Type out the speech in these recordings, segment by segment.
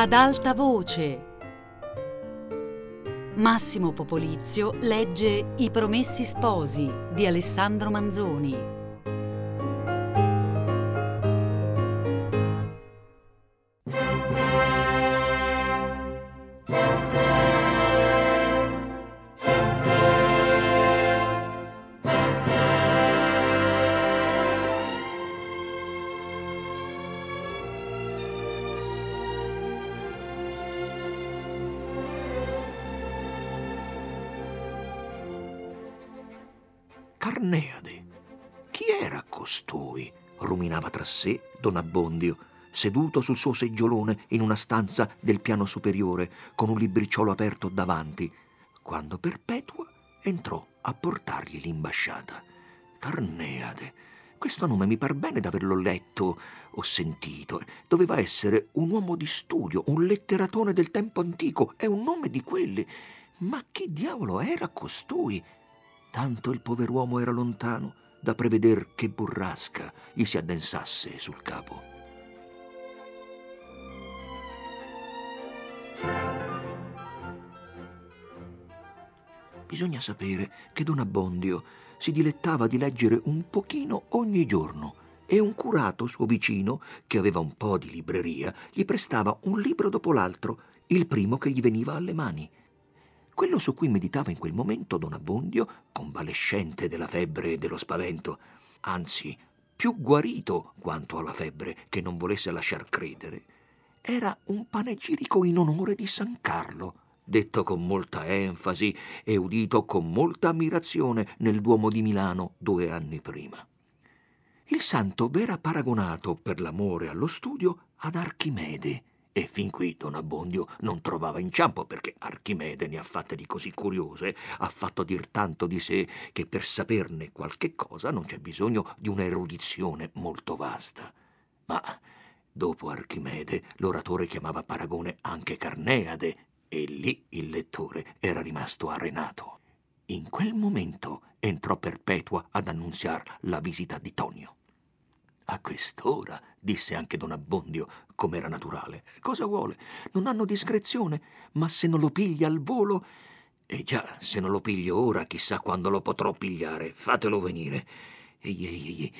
Ad alta voce. Massimo Popolizio legge I Promessi Sposi di Alessandro Manzoni. Sé Don Abbondio, seduto sul suo seggiolone in una stanza del piano superiore, con un libricciolo aperto davanti, quando Perpetua entrò a portargli l'imbasciata. Carneade. Questo nome mi par bene d'averlo letto o sentito. Doveva essere un uomo di studio, un letteratone del tempo antico, è un nome di quelli. Ma chi diavolo era costui? Tanto il pover'uomo era lontano da preveder che burrasca gli si addensasse sul capo. Bisogna sapere che Don Abbondio si dilettava di leggere un pochino ogni giorno e un curato suo vicino, che aveva un po' di libreria, gli prestava un libro dopo l'altro, il primo che gli veniva alle mani. Quello su cui meditava in quel momento Don Abbondio, convalescente della febbre e dello spavento, anzi più guarito quanto alla febbre che non volesse lasciar credere, era un panegirico in onore di San Carlo, detto con molta enfasi e udito con molta ammirazione nel Duomo di Milano due anni prima. Il santo v'era paragonato per l'amore allo studio ad Archimede, e fin qui Don Abbondio non trovava inciampo perché Archimede ne ha fatte di così curiose, ha fatto dir tanto di sé che per saperne qualche cosa non c'è bisogno di un'erudizione molto vasta. Ma dopo Archimede l'oratore chiamava paragone anche Carneade e lì il lettore era rimasto arenato. In quel momento entrò Perpetua ad annunziar la visita di Tonio. A quest'ora, disse anche Don Abbondio, com'era naturale. Cosa vuole? Non hanno discrezione, ma se non lo piglia al volo. E già, se non lo piglio ora, chissà quando lo potrò pigliare. Fatelo venire. Ehi, ehi, ehi.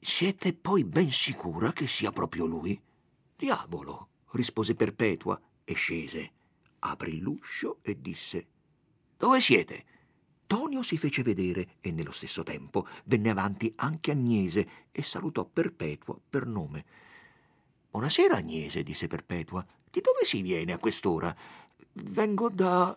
Siete poi ben sicura che sia proprio lui? Diavolo, rispose Perpetua e scese. Aprì l'uscio e disse: Dove siete? Tonio si fece vedere e nello stesso tempo venne avanti anche Agnese e salutò Perpetua per nome. Buonasera, Agnese, disse Perpetua. Di dove si viene a quest'ora? Vengo da.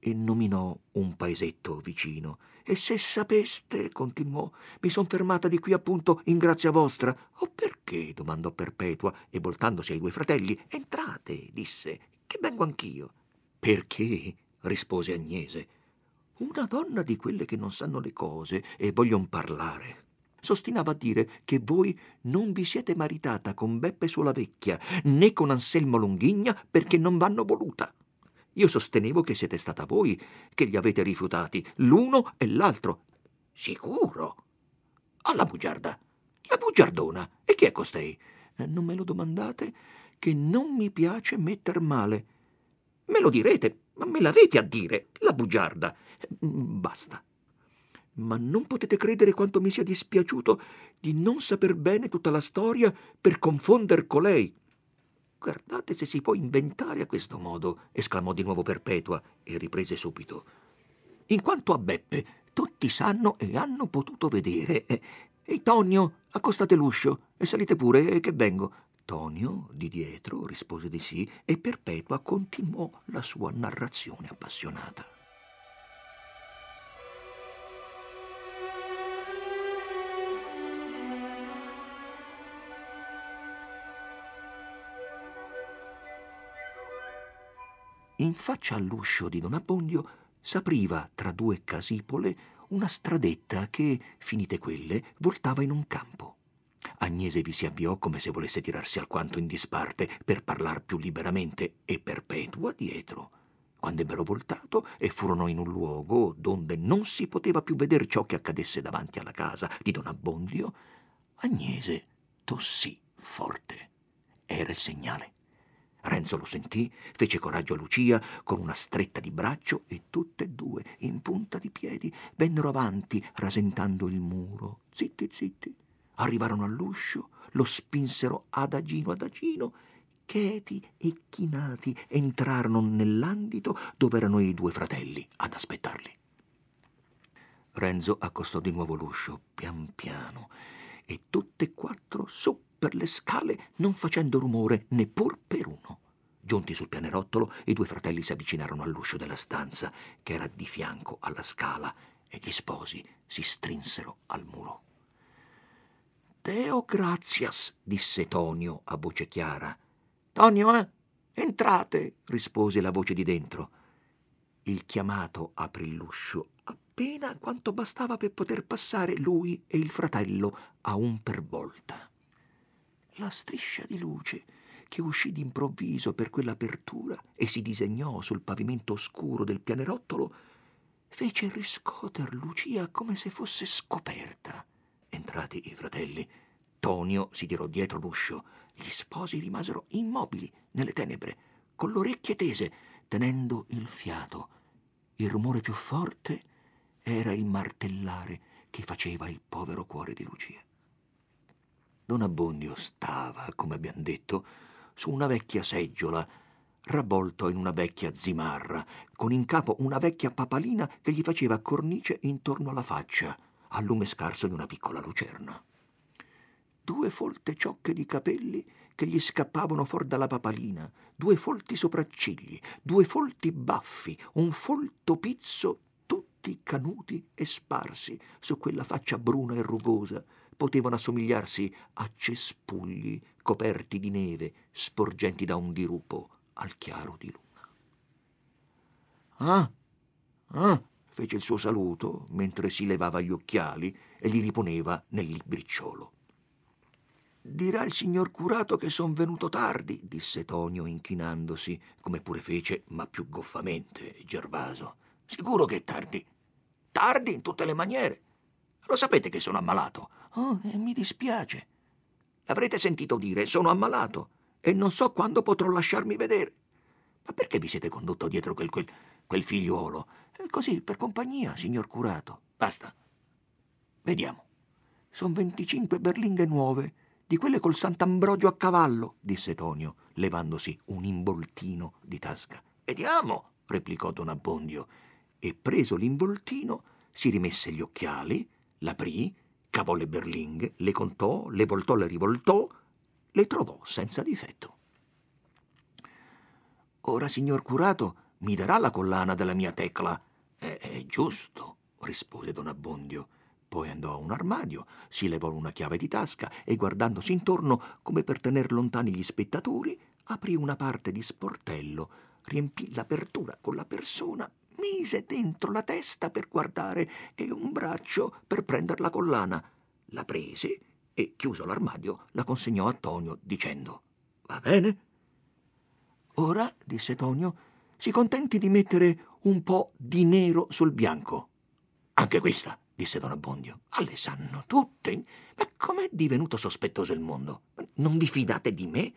e nominò un paesetto vicino. E se sapeste, continuò, mi son fermata di qui appunto in grazia vostra. Oh, perché? domandò Perpetua e voltandosi ai due fratelli. Entrate, disse, che vengo anch'io. Perché? rispose Agnese una donna di quelle che non sanno le cose e vogliono parlare. Sostinava a dire che voi non vi siete maritata con Beppe Solavecchia né con Anselmo Longhigna perché non vanno voluta. Io sostenevo che siete stata voi che li avete rifiutati, l'uno e l'altro. Sicuro? Alla bugiarda. La bugiardona. E chi è costei? Eh, non me lo domandate, che non mi piace metter male. Me lo direte, ma me l'avete a dire, la bugiarda. Basta. Ma non potete credere quanto mi sia dispiaciuto di non saper bene tutta la storia per confonder colei. Guardate se si può inventare a questo modo, esclamò di nuovo Perpetua e riprese subito. In quanto a Beppe, tutti sanno e hanno potuto vedere. Ehi, Tonio, accostate l'uscio e salite pure, che vengo. Tonio, di dietro, rispose di sì e Perpetua continuò la sua narrazione appassionata. In faccia all'uscio di Don Abbondio s'apriva tra due casipole una stradetta che, finite quelle, voltava in un campo. Agnese vi si avviò come se volesse tirarsi alquanto in disparte per parlar più liberamente e Perpetua dietro. Quando ebbero voltato e furono in un luogo donde non si poteva più veder ciò che accadesse davanti alla casa di Don Abbondio, Agnese tossì forte. Era il segnale. Renzo lo sentì, fece coraggio a Lucia con una stretta di braccio e tutte e due, in punta di piedi, vennero avanti rasentando il muro. Zitti, zitti. Arrivarono all'uscio, lo spinsero adagino adagino, cheti e chinati entrarono nell'andito dove erano i due fratelli ad aspettarli. Renzo accostò di nuovo l'uscio, pian piano, e tutte e quattro su per le scale non facendo rumore neppur per uno. Giunti sul pianerottolo, i due fratelli si avvicinarono all'uscio della stanza, che era di fianco alla scala, e gli sposi si strinsero al muro. Deo gratias, disse Tonio a voce chiara. Tonio, eh? Entrate, rispose la voce di dentro. Il chiamato aprì l'uscio appena quanto bastava per poter passare lui e il fratello a un per volta la striscia di luce che uscì d'improvviso per quell'apertura e si disegnò sul pavimento oscuro del pianerottolo, fece riscoter Lucia come se fosse scoperta. Entrati i fratelli, Tonio si tirò dietro l'uscio, gli sposi rimasero immobili nelle tenebre, con le orecchie tese, tenendo il fiato. Il rumore più forte era il martellare che faceva il povero cuore di Lucia. Don Abbondio stava, come abbiamo detto, su una vecchia seggiola, ravvolto in una vecchia zimarra, con in capo una vecchia papalina che gli faceva cornice intorno alla faccia, al lume scarso di una piccola lucerna. Due folte ciocche di capelli che gli scappavano fuori dalla papalina, due folti sopraccigli, due folti baffi, un folto pizzo, tutti canuti e sparsi su quella faccia bruna e rugosa, potevano assomigliarsi a cespugli coperti di neve sporgenti da un dirupo al chiaro di luna. Ah, ah, fece il suo saluto mentre si levava gli occhiali e li riponeva nel libricciolo. Dirà il signor curato che son venuto tardi, disse Tonio inchinandosi, come pure fece, ma più goffamente, Gervaso. Sicuro che è tardi. Tardi in tutte le maniere. Lo sapete che sono ammalato. Oh, eh, mi dispiace. Avrete sentito dire sono ammalato e non so quando potrò lasciarmi vedere. Ma perché vi siete condotto dietro quel, quel, quel figliuolo? Così, per compagnia, signor curato. Basta. Vediamo. Sono 25 berlinghe nuove, di quelle col Sant'Ambrogio a cavallo, disse Tonio, levandosi un involtino di tasca. Vediamo, replicò Don Abbondio, e preso l'involtino si rimesse gli occhiali, l'aprì cavò le berlinghe, le contò, le voltò, le rivoltò, le trovò senza difetto. Ora, signor curato, mi darà la collana della mia tecla? È, è giusto, rispose don Abbondio. Poi andò a un armadio, si levò una chiave di tasca e, guardandosi intorno come per tener lontani gli spettatori, aprì una parte di sportello, riempì l'apertura con la persona mise dentro la testa per guardare e un braccio per prendere la collana. La prese e, chiuso l'armadio, la consegnò a Tonio dicendo Va bene? Ora, disse Tonio, si contenti di mettere un po' di nero sul bianco. Anche questa, disse Don Abbondio. Alle sanno tutte. Ma com'è divenuto sospettoso il mondo? Non vi fidate di me?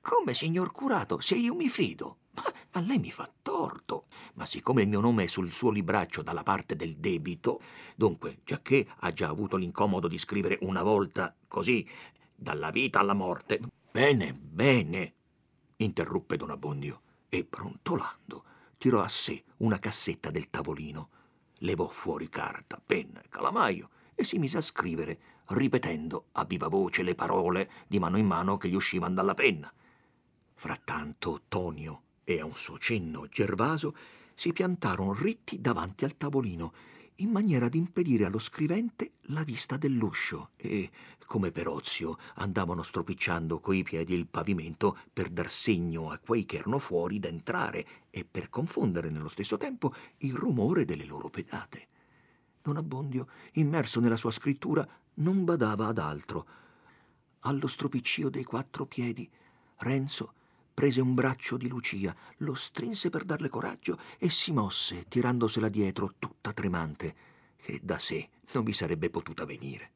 Come, signor curato, se io mi fido? Ma a lei mi fa torto. Ma siccome il mio nome è sul suo libraccio dalla parte del debito, dunque, giacché ha già avuto l'incomodo di scrivere una volta così, dalla vita alla morte. Bene, bene, interruppe Don Abbondio, e brontolando tirò a sé una cassetta del tavolino, levò fuori carta, penna e calamaio e si mise a scrivere, ripetendo a viva voce le parole di mano in mano che gli uscivano dalla penna. Frattanto Tonio e a un suo cenno Gervaso si piantarono ritti davanti al tavolino, in maniera di impedire allo scrivente la vista dell'uscio e, come per ozio, andavano stropicciando coi piedi il pavimento per dar segno a quei che erano fuori d'entrare e per confondere nello stesso tempo il rumore delle loro pedate. Don Abbondio, immerso nella sua scrittura, non badava ad altro. Allo stropiccio dei quattro piedi, Renzo prese un braccio di Lucia, lo strinse per darle coraggio e si mosse, tirandosela dietro tutta tremante, che da sé non vi sarebbe potuta venire.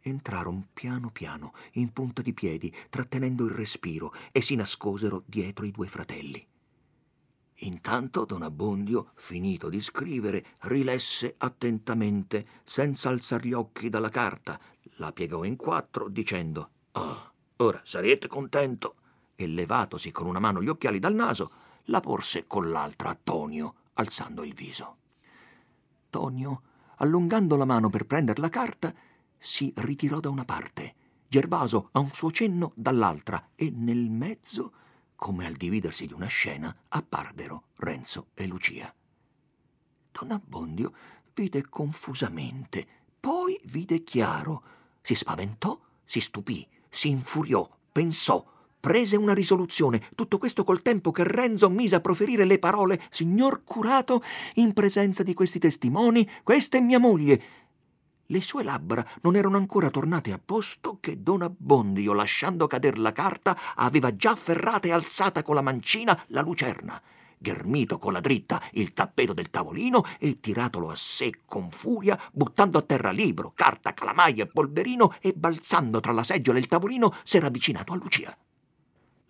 entrarono piano piano, in punta di piedi, trattenendo il respiro, e si nascosero dietro i due fratelli. Intanto Don Abbondio, finito di scrivere, rilesse attentamente, senza alzar gli occhi dalla carta, la piegò in quattro, dicendo Ah, ora sarete contento. E levatosi con una mano gli occhiali dal naso, la porse con l'altra a Tonio, alzando il viso. Tonio, allungando la mano per prendere la carta, si ritirò da una parte, Gervaso a un suo cenno dall'altra, e nel mezzo come al dividersi di una scena, apparvero Renzo e Lucia. Don Abbondio vide confusamente, poi vide chiaro, si spaventò, si stupì, si infuriò, pensò, prese una risoluzione, tutto questo col tempo che Renzo mise a proferire le parole Signor curato, in presenza di questi testimoni, questa è mia moglie, le sue labbra non erano ancora tornate a posto che Don Abbondio, lasciando cader la carta, aveva già afferrata e alzata con la mancina la lucerna, ghermito con la dritta il tappeto del tavolino e tiratolo a sé con furia, buttando a terra libro, carta, calamaia e polverino e balzando tra la seggiola e il tavolino, s'era avvicinato a Lucia.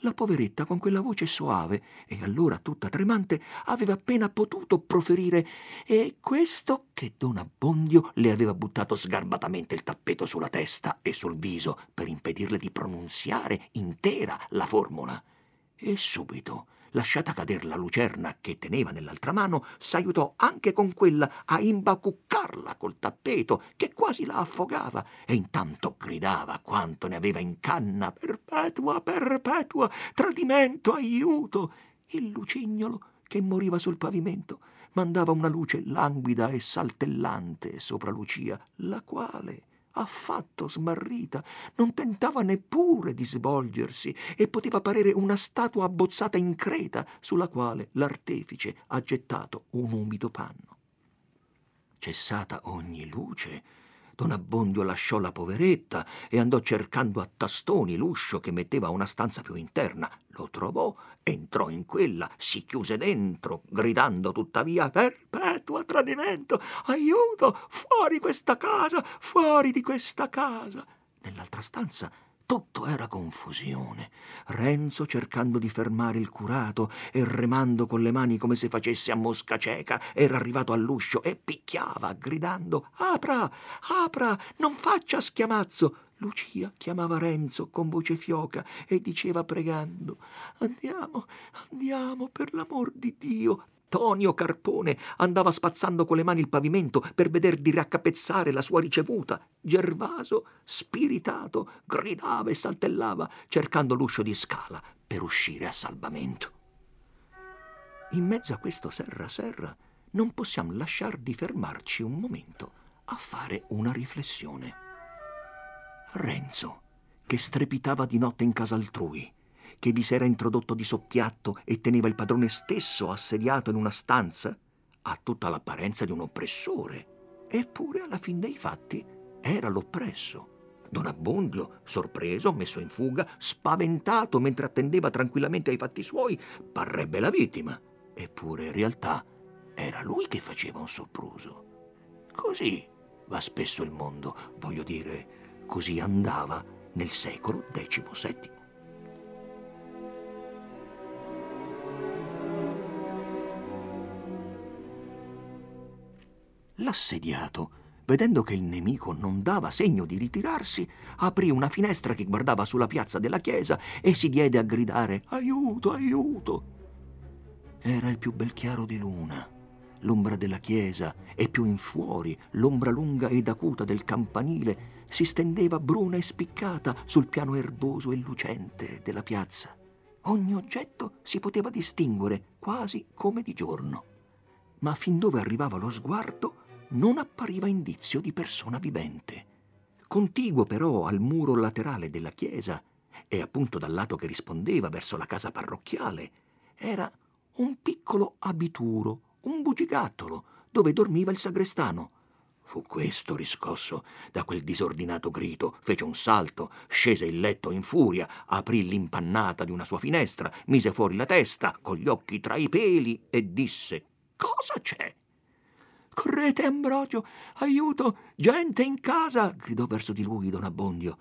La poveretta, con quella voce soave e allora tutta tremante, aveva appena potuto proferire e questo che Don Abbondio le aveva buttato sgarbatamente il tappeto sulla testa e sul viso per impedirle di pronunziare intera la formula. E subito lasciata cader la lucerna che teneva nell'altra mano, s'aiutò anche con quella a imbacuccarla col tappeto che quasi la affogava e intanto gridava quanto ne aveva in canna perpetua, perpetua, tradimento, aiuto. Il lucignolo che moriva sul pavimento mandava una luce languida e saltellante sopra Lucia, la quale affatto smarrita, non tentava neppure di svolgersi e poteva parere una statua abbozzata in creta sulla quale l'artefice ha gettato un umido panno. Cessata ogni luce, Don Abbondio lasciò la poveretta e andò cercando a tastoni l'uscio che metteva a una stanza più interna. Lo trovò, entrò in quella, si chiuse dentro, gridando tuttavia perpetua tradimento, aiuto, fuori questa casa, fuori di questa casa. Nell'altra stanza tutto era confusione. Renzo cercando di fermare il curato e remando con le mani come se facesse a mosca cieca, era arrivato all'uscio e picchiava, gridando Apra, apra, non faccia schiamazzo. Lucia chiamava Renzo con voce fioca e diceva pregando Andiamo, andiamo, per l'amor di Dio, Antonio Carpone andava spazzando con le mani il pavimento per veder di raccapezzare la sua ricevuta. Gervaso, spiritato, gridava e saltellava, cercando l'uscio di scala per uscire a salvamento. In mezzo a questo serra serra non possiamo lasciar di fermarci un momento a fare una riflessione. Renzo, che strepitava di notte in casa altrui, che vi s'era introdotto di soppiatto e teneva il padrone stesso assediato in una stanza, ha tutta l'apparenza di un oppressore. Eppure, alla fin dei fatti, era l'oppresso. Don Abbondio, sorpreso, messo in fuga, spaventato mentre attendeva tranquillamente ai fatti suoi, parrebbe la vittima. Eppure, in realtà, era lui che faceva un sopruso. Così va spesso il mondo, voglio dire, così andava nel secolo XVII. L'assediato, vedendo che il nemico non dava segno di ritirarsi, aprì una finestra che guardava sulla piazza della chiesa e si diede a gridare Aiuto, aiuto. Era il più bel chiaro di luna, l'ombra della chiesa e più in fuori l'ombra lunga ed acuta del campanile si stendeva bruna e spiccata sul piano erboso e lucente della piazza. Ogni oggetto si poteva distinguere quasi come di giorno, ma fin dove arrivava lo sguardo non appariva indizio di persona vivente. Contiguo però al muro laterale della chiesa e appunto dal lato che rispondeva verso la casa parrocchiale era un piccolo abituro, un bugigattolo, dove dormiva il sagrestano. Fu questo riscosso da quel disordinato grido, fece un salto, scese il letto in furia, aprì l'impannata di una sua finestra, mise fuori la testa, con gli occhi tra i peli, e disse Cosa c'è? Correte, Ambrogio! Aiuto! Gente in casa! gridò verso di lui don Abbondio.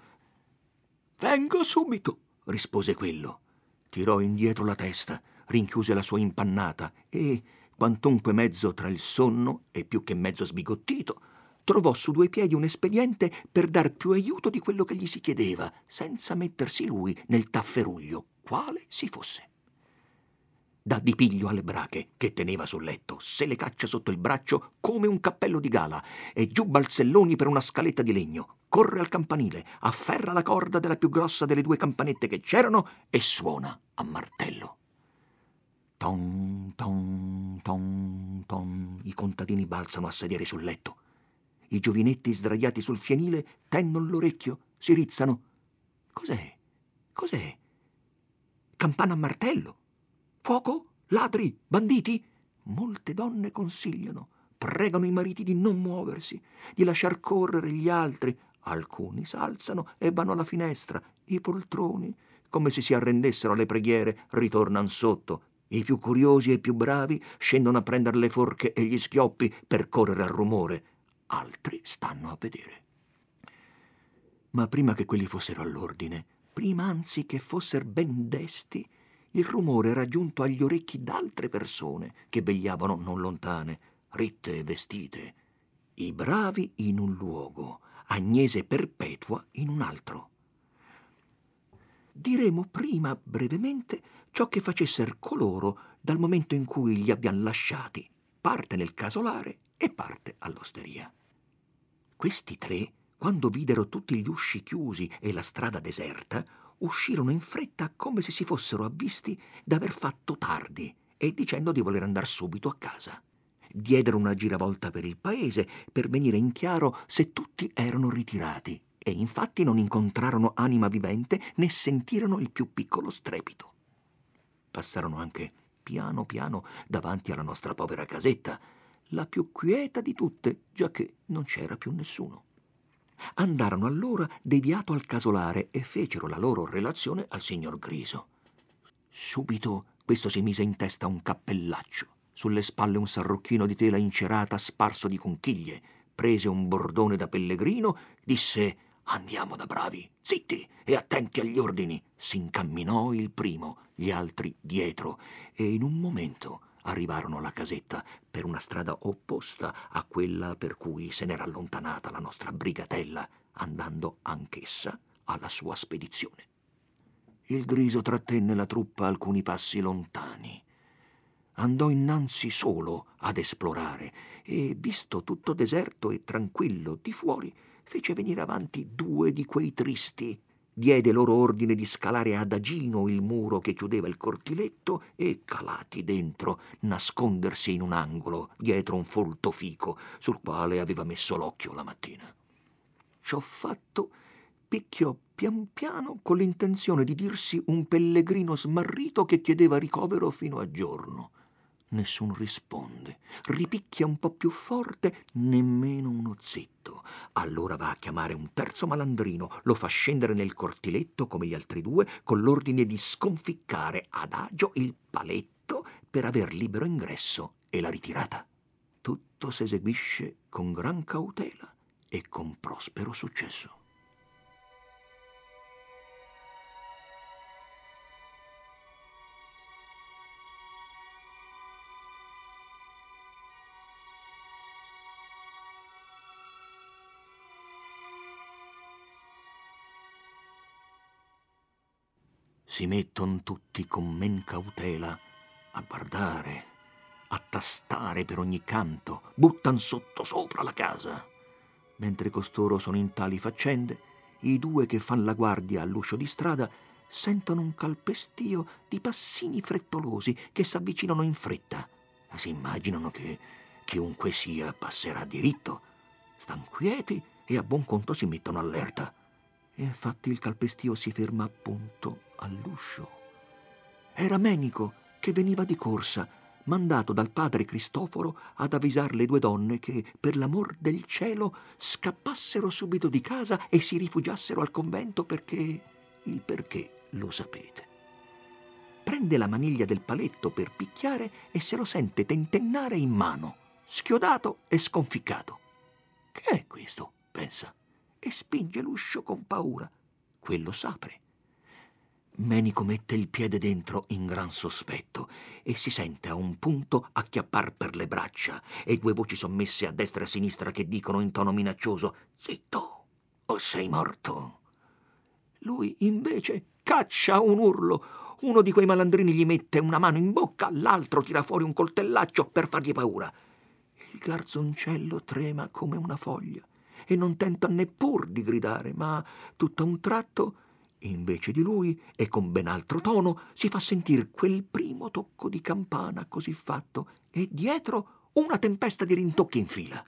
Vengo subito! rispose quello. Tirò indietro la testa, rinchiuse la sua impannata e, quantunque mezzo tra il sonno e più che mezzo sbigottito, trovò su due piedi un espediente per dar più aiuto di quello che gli si chiedeva, senza mettersi lui nel tafferuglio, quale si fosse. Dà di piglio alle brache che teneva sul letto, se le caccia sotto il braccio come un cappello di gala e giù balzelloni per una scaletta di legno. Corre al campanile, afferra la corda della più grossa delle due campanette che c'erano e suona a martello. Ton, ton, ton, ton. I contadini balzano a sedere sul letto. I giovinetti sdraiati sul fienile tendono l'orecchio, si rizzano. Cos'è? Cos'è? Campana a martello? Fuoco? Ladri? Banditi? Molte donne consigliano, pregano i mariti di non muoversi, di lasciar correre gli altri. Alcuni s'alzano e vanno alla finestra. I poltroni, come se si arrendessero alle preghiere, ritornano sotto. I più curiosi e più bravi scendono a prendere le forche e gli schioppi per correre al rumore. Altri stanno a vedere. Ma prima che quelli fossero all'ordine, prima anzi che fossero ben desti, il rumore era giunto agli orecchi d'altre persone che vegliavano non lontane, ritte e vestite. I bravi in un luogo, Agnese Perpetua in un altro. Diremo prima brevemente ciò che facesser coloro dal momento in cui li abbiamo lasciati, parte nel casolare e parte all'osteria. Questi tre, quando videro tutti gli usci chiusi e la strada deserta, uscirono in fretta come se si fossero avvisti d'aver fatto tardi e dicendo di voler andare subito a casa. Diedero una giravolta per il paese per venire in chiaro se tutti erano ritirati e infatti non incontrarono anima vivente né sentirono il più piccolo strepito. Passarono anche piano piano davanti alla nostra povera casetta, la più quieta di tutte, giacché non c'era più nessuno. Andarono allora deviato al casolare e fecero la loro relazione al signor Griso. Subito questo si mise in testa un cappellaccio, sulle spalle un sarrocchino di tela incerata sparso di conchiglie, prese un bordone da pellegrino, disse Andiamo da bravi, zitti e attenti agli ordini. S'incamminò il primo, gli altri dietro, e in un momento arrivarono alla casetta per una strada opposta a quella per cui se n'era allontanata la nostra brigatella, andando anch'essa alla sua spedizione. Il griso trattenne la truppa alcuni passi lontani. Andò innanzi solo ad esplorare e, visto tutto deserto e tranquillo di fuori, fece venire avanti due di quei tristi diede loro ordine di scalare adagino il muro che chiudeva il cortiletto e, calati dentro, nascondersi in un angolo dietro un folto fico sul quale aveva messo l'occhio la mattina. Ciò fatto, picchiò pian piano con l'intenzione di dirsi un pellegrino smarrito che chiedeva ricovero fino a giorno. Nessun risponde. Ripicchia un po' più forte, nemmeno uno zitto. Allora va a chiamare un terzo malandrino, lo fa scendere nel cortiletto come gli altri due, con l'ordine di sconficcare adagio il paletto per aver libero ingresso e la ritirata. Tutto s'eseguisce con gran cautela e con prospero successo. Si metton tutti con men cautela a guardare, a tastare per ogni canto, buttan sotto sopra la casa. Mentre costoro sono in tali faccende, i due che fan la guardia all'uscio di strada sentono un calpestio di passini frettolosi che s'avvicinano in fretta. Si immaginano che chiunque sia passerà diritto. Stan quieti e a buon conto si mettono allerta. E infatti il calpestio si ferma appunto all'uscio. Era Menico che veniva di corsa, mandato dal padre Cristoforo ad avvisar le due donne che, per l'amor del cielo, scappassero subito di casa e si rifugiassero al convento perché... il perché lo sapete. Prende la maniglia del paletto per picchiare e se lo sente tentennare in mano. schiodato e sconficcato. Che è questo? pensa, e spinge l'uscio con paura. Quello s'apre. Menico mette il piede dentro in gran sospetto e si sente a un punto acchiappar per le braccia e due voci sommesse a destra e a sinistra che dicono in tono minaccioso Zitto o sei morto. Lui invece caccia un urlo. Uno di quei malandrini gli mette una mano in bocca, l'altro tira fuori un coltellaccio per fargli paura. Il garzoncello trema come una foglia e non tenta neppur di gridare, ma tutto a un tratto, invece di lui e con ben altro tono, si fa sentire quel primo tocco di campana così fatto e dietro una tempesta di rintocchi in fila.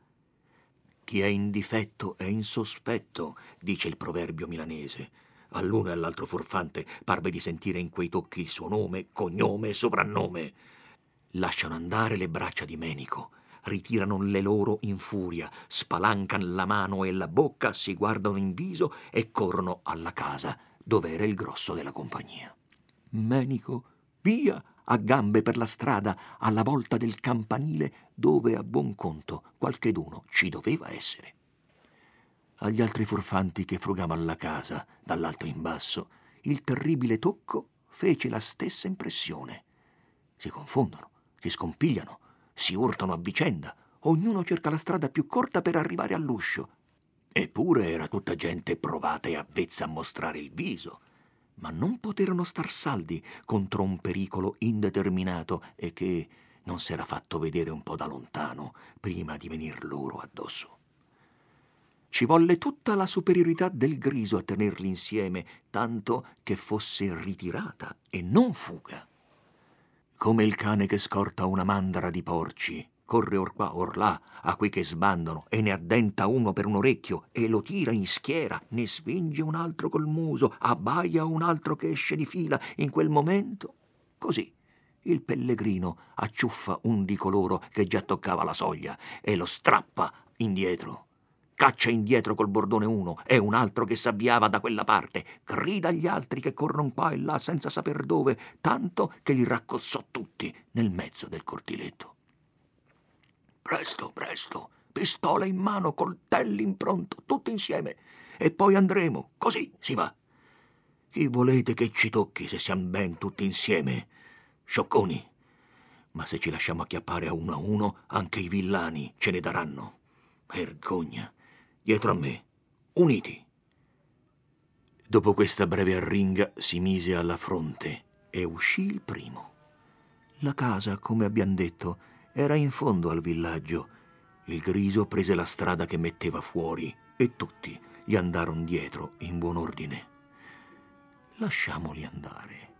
Chi è in difetto è in sospetto, dice il proverbio milanese. All'uno e all'altro furfante parve di sentire in quei tocchi il suo nome, cognome e soprannome. Lasciano andare le braccia di Menico ritirano le loro in furia, spalancano la mano e la bocca, si guardano in viso e corrono alla casa dove era il grosso della compagnia. Menico, via, a gambe per la strada, alla volta del campanile, dove a buon conto qualcheduno ci doveva essere. Agli altri furfanti che frugavano la casa, dall'alto in basso, il terribile tocco fece la stessa impressione. Si confondono, si scompigliano, si urtano a vicenda, ognuno cerca la strada più corta per arrivare all'uscio. Eppure era tutta gente provata e avvezza a mostrare il viso, ma non poterono star saldi contro un pericolo indeterminato e che non s'era fatto vedere un po' da lontano prima di venir loro addosso. Ci volle tutta la superiorità del griso a tenerli insieme, tanto che fosse ritirata e non fuga come il cane che scorta una mandara di porci. Corre or qua, or là, a quei che sbandano, e ne addenta uno per un orecchio, e lo tira in schiera, ne spinge un altro col muso, abbaia un altro che esce di fila. In quel momento, così, il pellegrino acciuffa un di coloro che già toccava la soglia e lo strappa indietro caccia indietro col bordone uno e un altro che s'avviava da quella parte, grida agli altri che corrono qua e là senza saper dove, tanto che li raccolzò tutti nel mezzo del cortiletto. Presto, presto, pistola in mano, coltelli in pronto, tutti insieme, e poi andremo, così si va. Chi volete che ci tocchi se siamo ben tutti insieme? Sciocconi. Ma se ci lasciamo acchiappare a uno a uno, anche i villani ce ne daranno. Vergogna dietro a me, uniti. Dopo questa breve arringa si mise alla fronte e uscì il primo. La casa, come abbiamo detto, era in fondo al villaggio. Il griso prese la strada che metteva fuori e tutti gli andarono dietro in buon ordine. Lasciamoli andare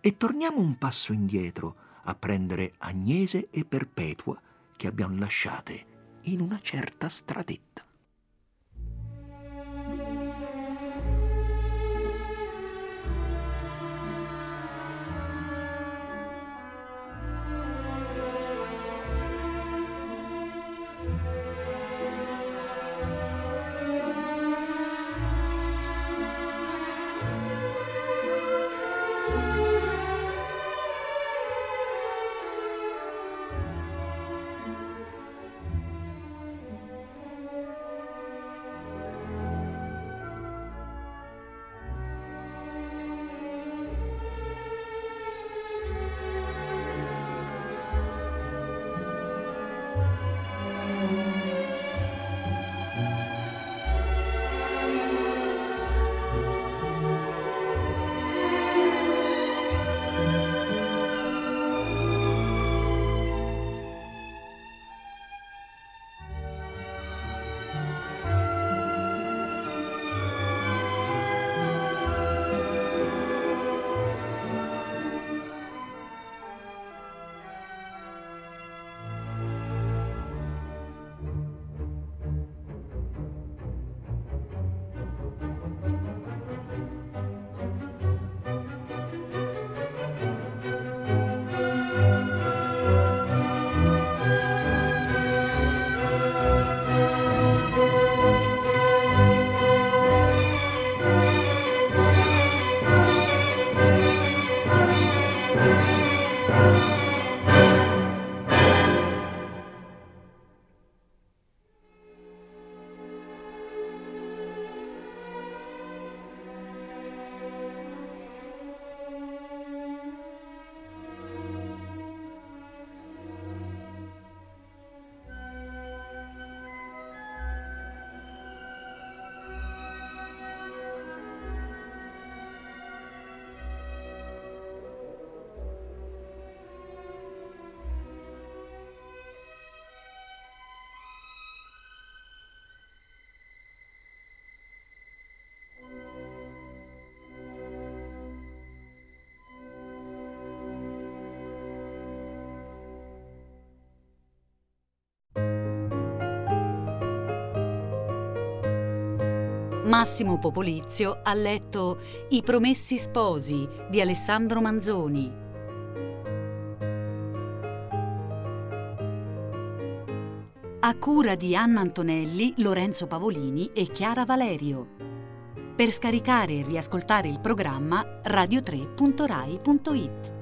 e torniamo un passo indietro a prendere Agnese e Perpetua che abbiamo lasciate in una certa stradetta. Massimo Popolizio ha letto I Promessi Sposi di Alessandro Manzoni. A cura di Anna Antonelli, Lorenzo Pavolini e Chiara Valerio. Per scaricare e riascoltare il programma radio3.rai.it.